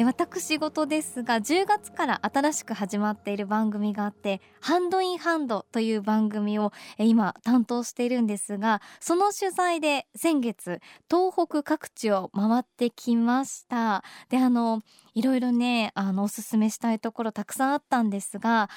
え私事ですが10月から新しく始まっている番組があってハンドインハンドという番組を今担当しているんですがその取材で先月東北各地を回ってきました。であのいろいろねあのおすすめしたいところたくさんあったんですが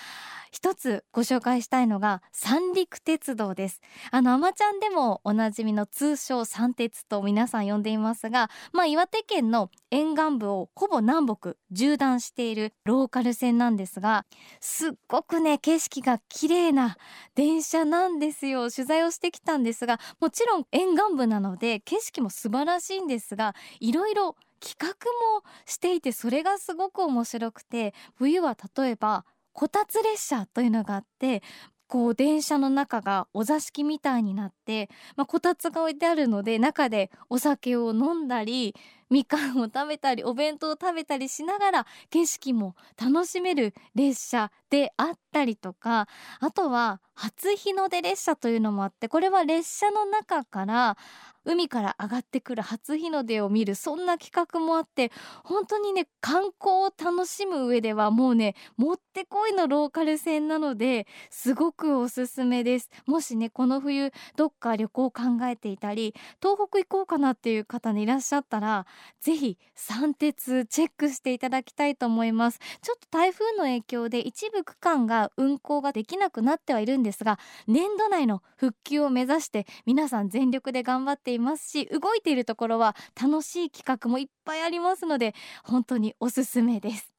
一つご紹介したいのが三陸鉄道です。あのあまちゃんでもおなじみの通称三鉄と皆さん呼んでいますがまあ岩手県の沿岸部をほぼ南北縦断しているローカル線なんですがすっごくね景色が綺麗な電車なんですよ。取材をしてきたんですがもちろん沿岸部なので景色も素晴らしいんですがいろいろ企画もしていてそれがすごく面白くて冬は例えばこたつ列車というのがあってこう電車の中がお座敷みたいになって、まあ、こたつが置いてあるので中でお酒を飲んだりみかんを食べたりお弁当を食べたりしながら景色も楽しめる列車であったりとかあとは初日の出列車というのもあってこれは列車の中から海から上がってくる初日の出を見るそんな企画もあって本当にね観光を楽しむ上ではもうねもってこいのローカル線なのですごくおすすめです。もしねこの冬どっか旅行を考えていたり東北行こうかなっていう方にいらっしゃったらぜひ三鉄チェックしていただきたいと思います。ちょっと台風の影響で一部区間が運行ができなくなってはいるんですが年度内の復旧を目指して皆さん全力で頑張っていますし動いているところは楽しい企画もいっぱいありますので本当におすすめです。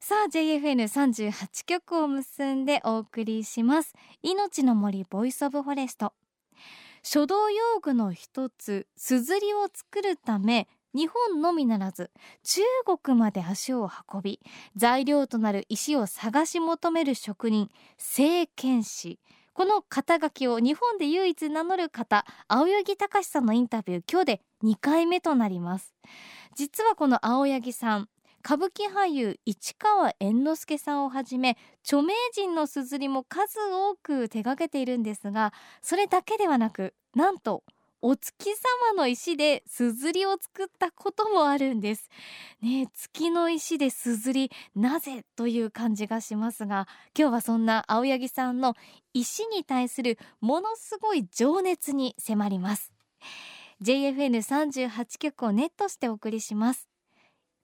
さあ JFN38 曲を結んでお送りします。命の森ボイスオブフォレスト。書道用具の一つすずりを作るため日本のみならず中国まで足を運び材料となる石を探し求める職人聖剣士。この肩書きを日本で唯一名乗る方青柳隆さんのインタビュー今日で2回目となります。実はこの青柳さん歌舞伎俳優市川猿之助さんをはじめ著名人のすずりも数多く手掛けているんですがそれだけではなくなんとお月様の石ですずりを作ったこともあるんです。ね月の石ですずりなぜという感じがしますが今日はそんな青柳さんの石に対するものすごい情熱に迫ります。JFN38 曲をネットしてお送りします。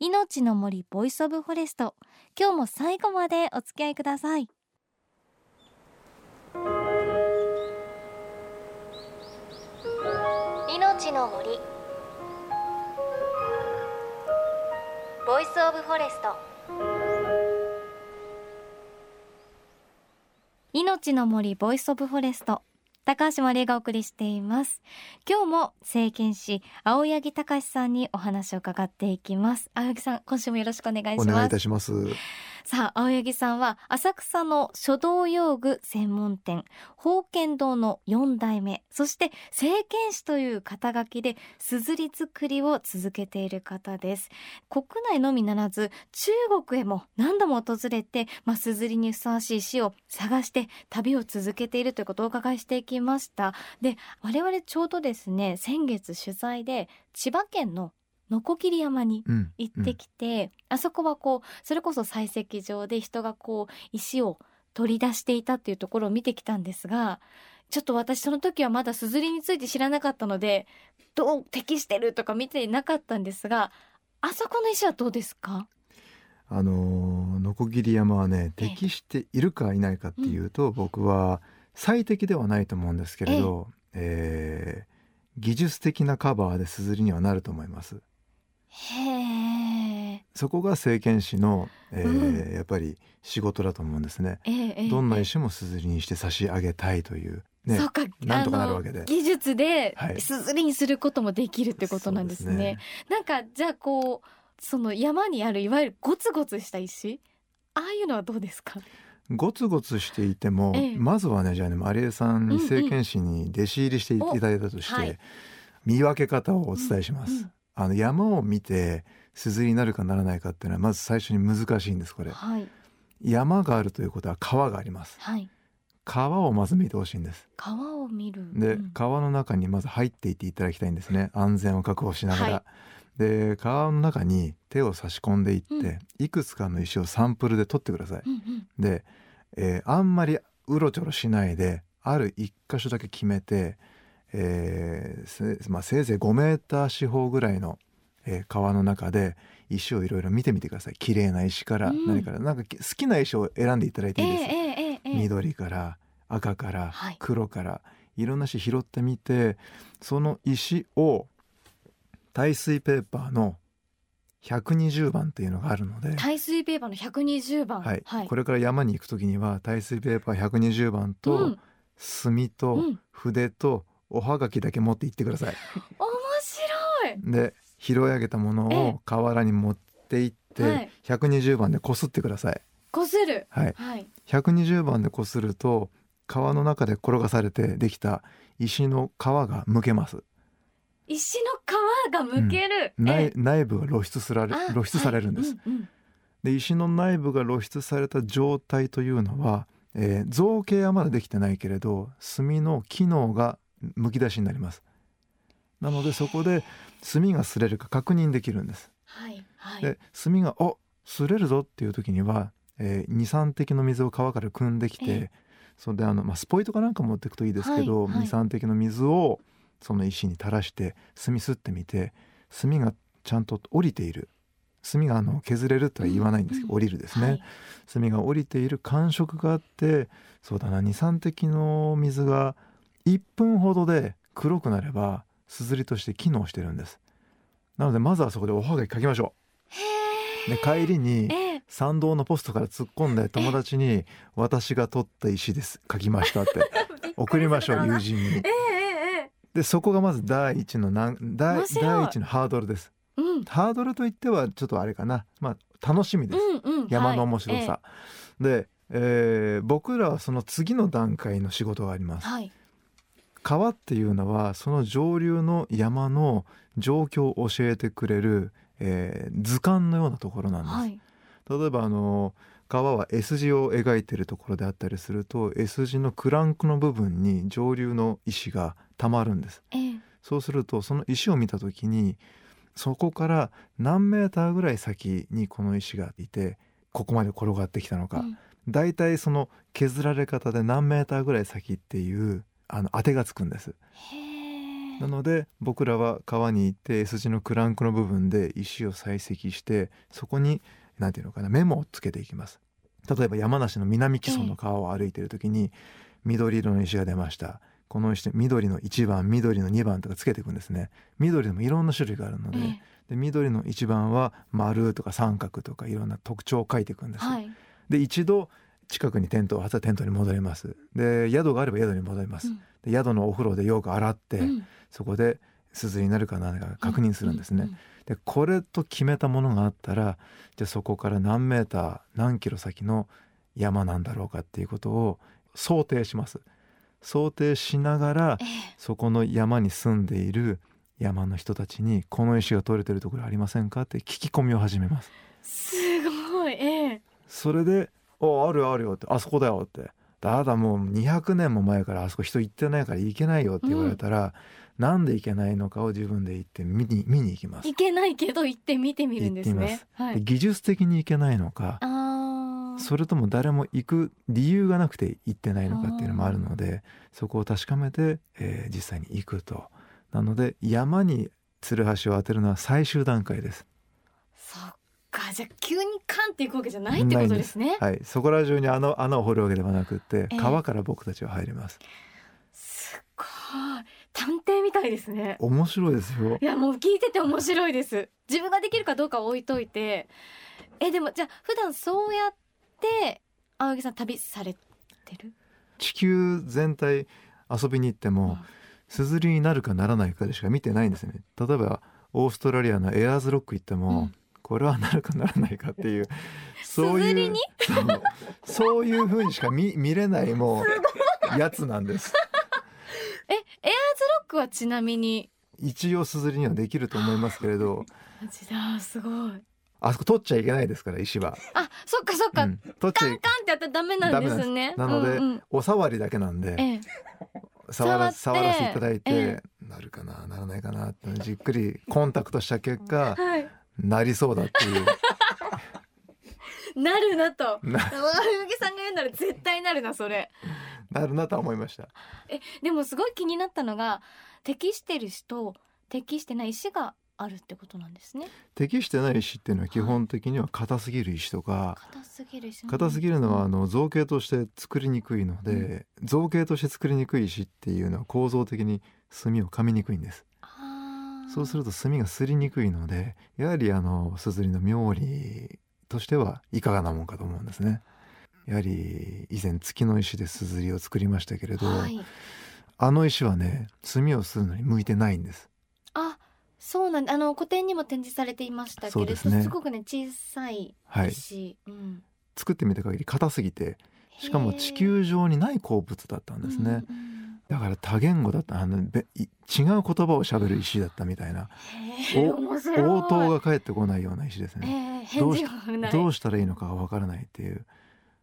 命の森ボイスオブフォレスト。今日も最後までお付き合いください。命の森。ボイスオブフォレスト。命の森ボイスオブフォレスト高橋万里恵がお送りしています。今日も製硯師青柳貴史さんにお話を伺っていきます。青柳さん今週もよろしくお願いします。お願いいたします。さあ青柳さんは浅草の書道用具専門店宝剣堂の4代目そして聖剣士という肩書きで硯作りを続けている方です。国内のみならず中国へも何度も訪れてまあ硯にふさわしい石を探して旅を続けているということをお伺いしていきました。で我々ちょうどですね先月取材で千葉県の鋸山に行ってきて、うんうん、あそこはこうそれこそ採石場で人がこう石を取り出していたっていうところを見てきたんですがちょっと私その時はまだすずりについて知らなかったのでどう適してるとか見てなかったんですがあそこの石はどうですか？あの鋸山はね適しているかいないかっていうと、うん、僕は最適ではないと思うんですけれど、え。えー、技術的なカバーで硯にはなると思います。へそこが政権士の、えー、うん、やっぱり仕事だと思うんですね、えー、どんな石も硯にして差し上げたいというね、そうかなんとかなるわけで。技術で硯にすることもできるってことなんですね。はい、なんかじゃあこうその山にあるいわゆるゴツゴツした石ああいうのはどうですか？ゴツゴツしていても、ええ、まずはねじゃあねマリエさんに政権士に弟子入りしていただいたとして、うんうん、見分け方をお伝えします、うんうんあの山を見て硯になるかならないかっていうのはまず最初に難しいんですこれ。はい。山があるということは川があります。はい。川をまず見てほしいんです。川を見る。で、うん。川の中にまず入っていっていただきたいんですね。安全を確保しながら、はい。で川の中に手を差し込んでいって、うん。いくつかの石をサンプルで取ってください。うんうん。で、えーあんまりうろちょろしないである一箇所だけ決めて、えーせまあ、せいぜい5メーター四方ぐらいの、えー川の中で石をいろいろ見てみてください。綺麗な石からうん。何から、なんかき好きな石を選んでいただいてえいいです、えええええ緑から赤からはい。黒から。いろんな石拾ってみてその石を耐水ペーパーの120番っていうのがあるので、耐水ペーパーの120番。はい。はい。これから山に行く時には耐水ペーパー120番と、うん。墨とうん。筆とおはがきだけ持って行ってください。面白い。で拾い上げたものええ。を河原に持って行って、はい。120番でこすってください。こする。はい、はい。120番でこすると川の中で転がされてできた石の皮が剥けます。石の皮が剥ける、内え内部が露出すられあ露出されるんです。はい。うんうんで石の内部が露出された状態というのは、えー造形はまだできてないけれど墨の機能がむき出しになります。なのでそこで墨が擦れるか確認できるんです。はいはい。で墨が「お擦れるぞ」っていう時には、えー、23滴の水を川から汲んできて、ええ。それであの、まあ、スポイトかなんか持っていくといいですけど、はいはい。23滴の水をその石に垂らして墨すってみて墨がちゃんと降りている。墨があの削れるとは言わないんですけど、うん降りるですね、はい。墨が降りている感触があってそうだな23滴の水が1分ほどで黒くなればすずりとして機能してるんです。なのでまずはそこでおはがき書きましょう。で帰りにええ。参道のポストから突っ込んで友達に「私が取った石です。書きました」って。送りましょう友人に。でそこがまず第一のなん第一のハードルです。うん。ハードルといってはちょっとあれかな。まあ楽しみです。うんうん。山の面白さ、で、えー僕らはその次の段階の仕事があります。はい川っていうのはその上流の山の状況を教えてくれる、えー図鑑のようなところなんです、はい。例えばあの川は S 字を描いてるところであったりすると S 字のクランクの部分に上流の石がたまるんです。ええ。そうするとその石を見た時にそこから何メーターぐらい先にこの石がいてここまで転がってきたのか、うん。だいたいその削られ方で何メーターぐらい先っていうあの当てがつくんです。なので僕らは川に行って S 字のクランクの部分で石を採石してそこに何ていうのかなメモをつけていきます。例えば山梨の南木曽の川を歩いている時に緑色の石が出ました。この石緑の1番緑の2番とかつけていくんですね。緑でもいろんな種類があるので,、ええ。で緑の1番は丸とか三角とかいろんな特徴を書いていくんです、はい。で一度近くにテントを張ったらテントに戻ります。で宿があれば宿に戻ります、うん。で宿のお風呂でよく洗って、うん。そこで鈴になるか何か確認するんですね、ううでこれと決めたものがあったらじゃあそこから何メーター何キロ先の山なんだろうかっていうことを想定します。想定しながらええ。そこの山に住んでいる山の人たちにこの石が取れてるところありませんか？って聞き込みを始めます。すごい。ええ。それで「おあるよあるよ」って「あそこだよ」って「だだもう200年も前からあそこ人行ってないから行けないよ」って言われたら、なんで行けないのかを自分で行って見に見に行きますいけないけど行って見てみるんですね。はい。で技術的に行けないのかそれとも誰も行く理由がなくて行ってないのかっていうのもあるのでそこを確かめて、えー実際に行くと。なので山につるはしを当てるのは最終段階です。そっかじゃあ急にカンっていくわけじゃないってことですね。はい。そこら中に穴穴を掘るわけではなくってええ。川から僕たちは入ります、すごい。探偵みたいですね。面白いですよ。いやもう聞いてて面白いです。自分ができるかどうかは置いといて。えでもじゃあ普段そうやって青柳さん旅されてる？地球全体遊びに行ってもすずりになるかならないかでしか見てないんですね。例えばオーストラリアのエアーズロック行っても、うんこれはなるかならないかっていうそういうそうそういう風にしか見見れないもうやつなんです。えエアーズロックはちなみに？一応すずりにはできると思いますけれど。マすごい。あそこ取っちゃいけないですから石は、あそっかそっか、うん、取っちゃいカンカンってやったらダメなんですね。なので、うんうん。お触りだけなんで、ええ。触ら触らせていただいて、え。なるかなならないかなってじっくりコンタクトした結果はいなりそうだっていう。なるなと。な青柳さんが言うなら絶対なるなそれ。なるなとは思いました。えでもすごい気になったのが適してる石と適してない石があるってことなんですね。適してない石っていうのは基本的には硬すぎる石とか硬すぎる石。硬すぎるのはあの造形として作りにくいので、造形として作りにくい石っていうのは構造的に炭を噛みにくいんですそうすると炭がすりにくいのでやはりあのすずりの妙理としてはいかがなもんかと思うんですね。やはり以前月の石ですずりを作りましたけれど、はい。あの石はね炭をするのに向いてないんです。あそうなんあの古典にも展示されていましたけれどすね。すごくね小さいはい。石、うん、作ってみた限り硬すぎてしかも地球上にない鉱物だったんですね、うんうんだから多言語だった。あの違う言葉を喋る石だったみたいな。応答が返ってこないような石ですね。えー返事がない。どうしたらいいのかがわからないっていう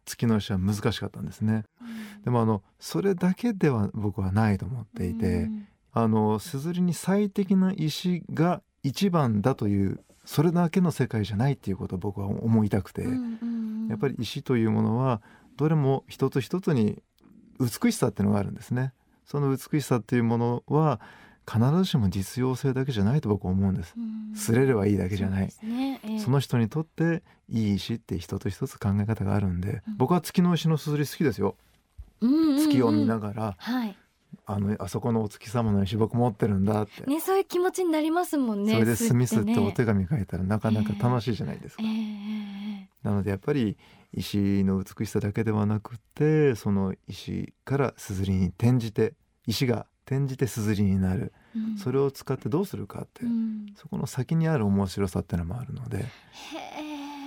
月の石は難しかったんですね。うん。でもあのそれだけでは僕はないと思っていて、うん。あのすずりに最適な石が一番だというそれだけの世界じゃないっていうことを僕は思いたくて、やっぱり石というものはどれも一つ一つに美しさっていうのがあるんですねその美しさっていうものは必ずしも実用性だけじゃないと僕は思うんです。うん。擦れればいいだけじゃない。そね。えーその人にとっていい石って一つ一つ考え方があるんで、うん。僕は月の石のすずり好きですよ。うんうんうん。月を見ながら、はい。あのあそこのお月様の石僕持ってるんだって、ねそういう気持ちになりますもんねそれで墨す吸っておね手紙書いたらなかなか楽しいじゃないですか、えーえなのでやっぱり石の美しさだけではなくてその石からすずりに転じて石が転じてすずりになる。ーうん。それを使ってどうするかって、う。ん。そこの先にある面白さってのもあるので。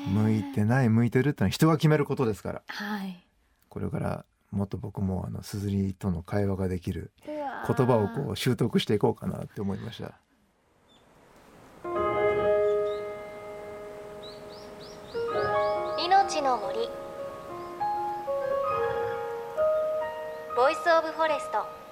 向いてない向いてるってのは人が決めることですから。はい。これからもっと僕もあのすずりとの会話ができる言葉をこう習得していこうかなって思いました。命の森。ボイスオブフォレスト「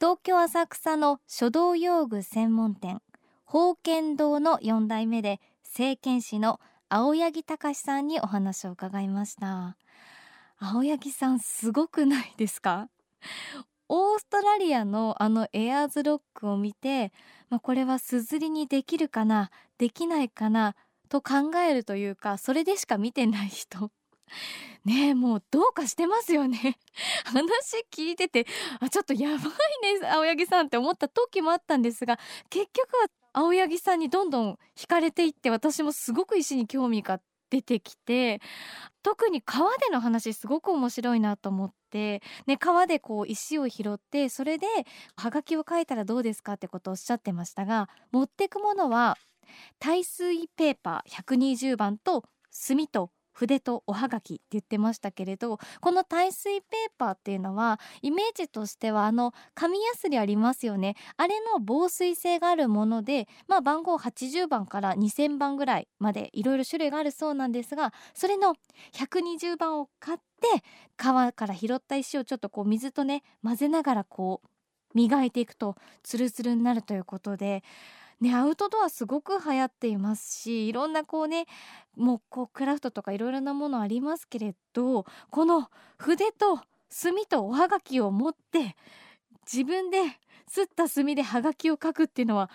東京浅草の書道用具専門店宝研堂の4代目で製硯師の青柳貴史さんにお話を伺いました。青柳さんすごくないですか？オーストラリアのあのエアーズロックを見て、まあ、これはすずりにできるかなできないかなと考えるというかそれでしか見てない人。ねもうどうかしてますよね。話聞いててあちょっとやばいね青柳さんって思った時もあったんですが結局は青柳さんにどんどん惹かれていって私もすごく石に興味が出てきて特に川での話すごく面白いなと思って、ね、川でこう石を拾ってそれではがきを書いたらどうですかってことをおっしゃってましたが持ってくものは耐水ペーパー120番と墨と筆とおはがきって言ってましたけれどこの耐水ペーパーっていうのはイメージとしてはあの紙やすりありますよね。あれの防水性があるものでまあ番号80番から2000番ぐらいまでいろいろ種類があるそうなんですがそれの120番を買って川から拾った石をちょっとこう水とね混ぜながらこう磨いていくとツルツルになるということでねアウトドアすごく流行っていますしいろんなこうねもうこうクラフトとかいろいろなものありますけれどこの筆と墨とおはがきを持って自分で吸った墨でハガキを書くっていうのは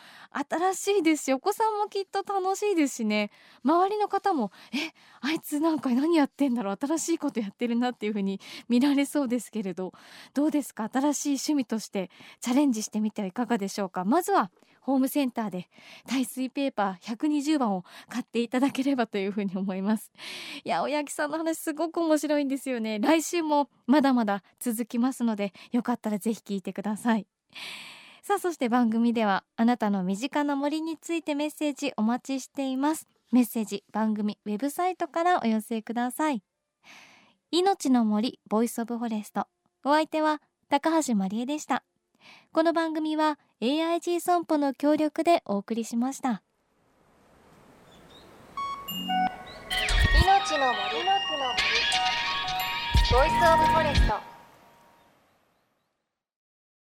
新しいですしお子さんもきっと楽しいですしね。周りの方もえあいつなんか何やってんだろう新しいことやってるなっていう風に見られそうですけれどどうですか？新しい趣味としてチャレンジしてみてはいかがでしょうか？まずはホームセンターで耐水ペーパー120番を買っていただければというふうに思います。いやおやきさんの話すごく面白いんですよね。来週もまだまだ続きますのでよかったらぜひ聞いてください。さあそして番組ではあなたの身近な森についてメッセージお待ちしています。メッセージ番組ウェブサイトからお寄せください。命の森ボイスオブフォレスト。お相手は高橋真理恵でした。この番組は AIG 損保の協力でお送りしました。命の森。の森ボイスオブフォレスト